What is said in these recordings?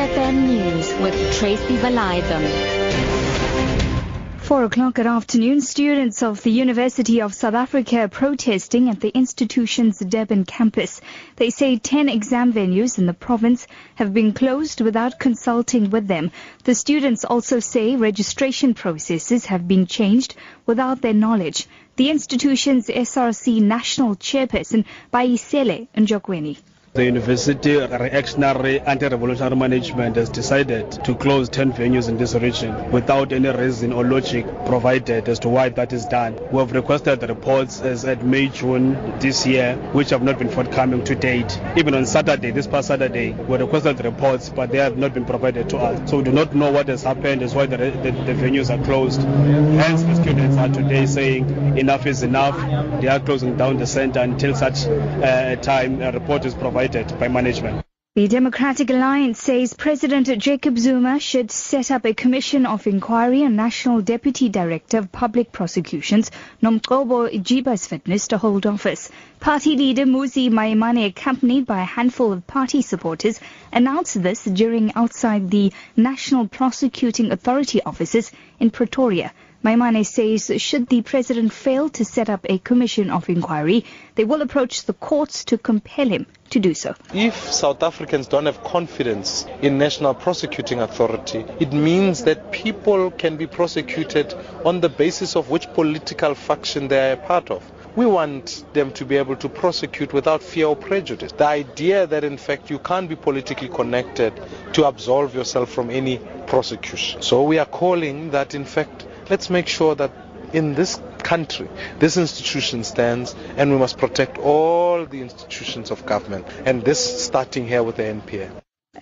FM News with Tracy Valaydham. Four o'clock at afternoon, students of the University of South Africa are protesting at the institution's Durban campus. They say 10 exam venues in the province have been closed without consulting with them. The students also say registration processes have been changed without their knowledge. The institution's SRC national chairperson, Bayisele Njokweni. The University Reactionary Anti-Revolutionary Management has decided to close 10 venues in this region without any reason or logic provided as to why that is done. We have requested the reports as at May, June this year, which have not been forthcoming to date. Even on Saturday, this past Saturday, we requested the reports, but they have not been provided to us. So we do not know what has happened, is why the, the, the venues are closed. Hence, the students are today saying enough is enough. They are closing down the center until such uh, time a report is provided by management. The Democratic Alliance says President Jacob Zuma should set up a commission of inquiry on National Deputy Director of Public Prosecutions, Nomgcobo Jiba's fitness to hold office. Party leader Mmusi Maimane, accompanied by a handful of party supporters, announced this during outside the National Prosecuting Authority offices in Pretoria. Maimane says should the president fail to set up a commission of inquiry, they will approach the courts to compel him to do so. If South Africans don't have confidence in National Prosecuting Authority, it means that people can be prosecuted on the basis of which political faction they are a part of. We want them to be able to prosecute without fear or prejudice. The idea that in fact you can't be politically connected to absolve yourself from any prosecution. So we are calling that in fact let's make sure that in this country this institution stands and we must protect all the institutions of government and this starting here with the NPA.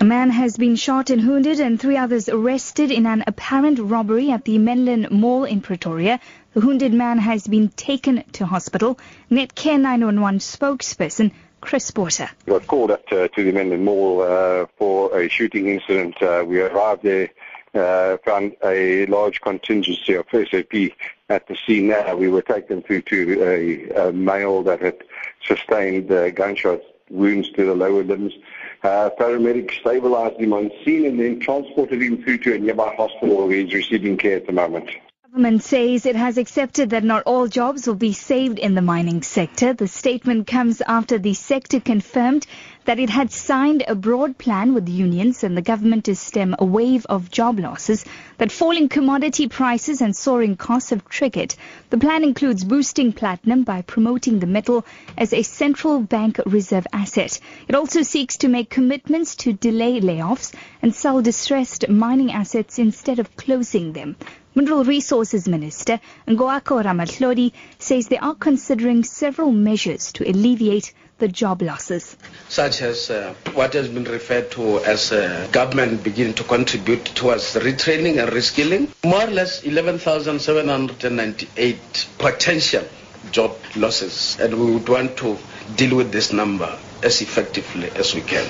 A man has been shot and wounded and three others arrested in an apparent robbery at the Menlyn Mall in Pretoria. The wounded man has been taken to hospital. Netcare 911 spokesperson Chris Porter. We got called up to, to the Menlyn Mall uh, for a shooting incident. Uh, we arrived there uh, found a large contingency of SAP at the scene now. We were taken through to a, a male that had sustained uh, gunshot wounds to the lower limbs. Uh, paramedics stabilized him on scene and then transported him through to a nearby hospital where he's receiving care at the moment. Government says it has accepted that not all jobs will be saved in the mining sector. The statement comes after the sector confirmed that it had signed a broad plan with unions and the government to stem a wave of job losses that falling commodity prices and soaring costs have triggered. The plan includes boosting platinum by promoting the metal as a central bank reserve asset. It also seeks to make commitments to delay layoffs and sell distressed mining assets instead of closing them. Mineral Resources Minister Ngoako Ramatlhodi says they are considering several measures to alleviate the job losses. Such as uh, what has been referred to as uh, government beginning to contribute towards retraining and reskilling. More or less 11,798 potential job losses and we would want to deal with this number as effectively as we can.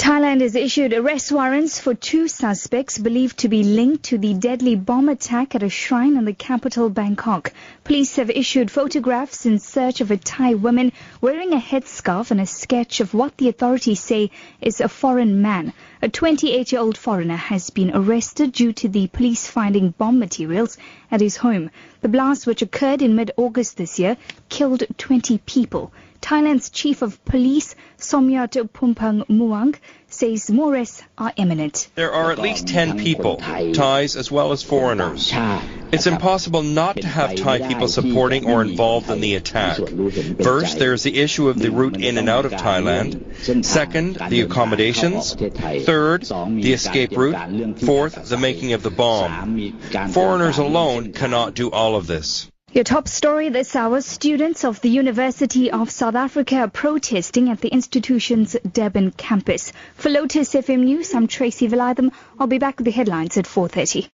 Thailand has issued arrest warrants for two suspects believed to be linked to the deadly bomb attack at a shrine in the capital Bangkok. Police have issued photographs in search of a Thai woman wearing a headscarf and a sketch of what the authorities say is a foreign man. A 28-year-old foreigner has been arrested due to the police finding bomb materials at his home. The blast, which occurred in mid-August this year, killed 20 people. Thailand's chief of police, Somyot Poompanmoung, says more are imminent. There are at least 10 people, Thais as well as foreigners. It's impossible not to have Thai people supporting or involved in the attack. First, there's the issue of the route in and out of Thailand. Second, the accommodations. Third, the escape route. Fourth, the making of the bomb. Foreigners alone cannot do all of this. Your top story this hour, students of the University of South Africa are protesting at the institution's Durban campus. For Lotus FM News, I'm Tracy Valaydham. I'll be back with the headlines at 4.30.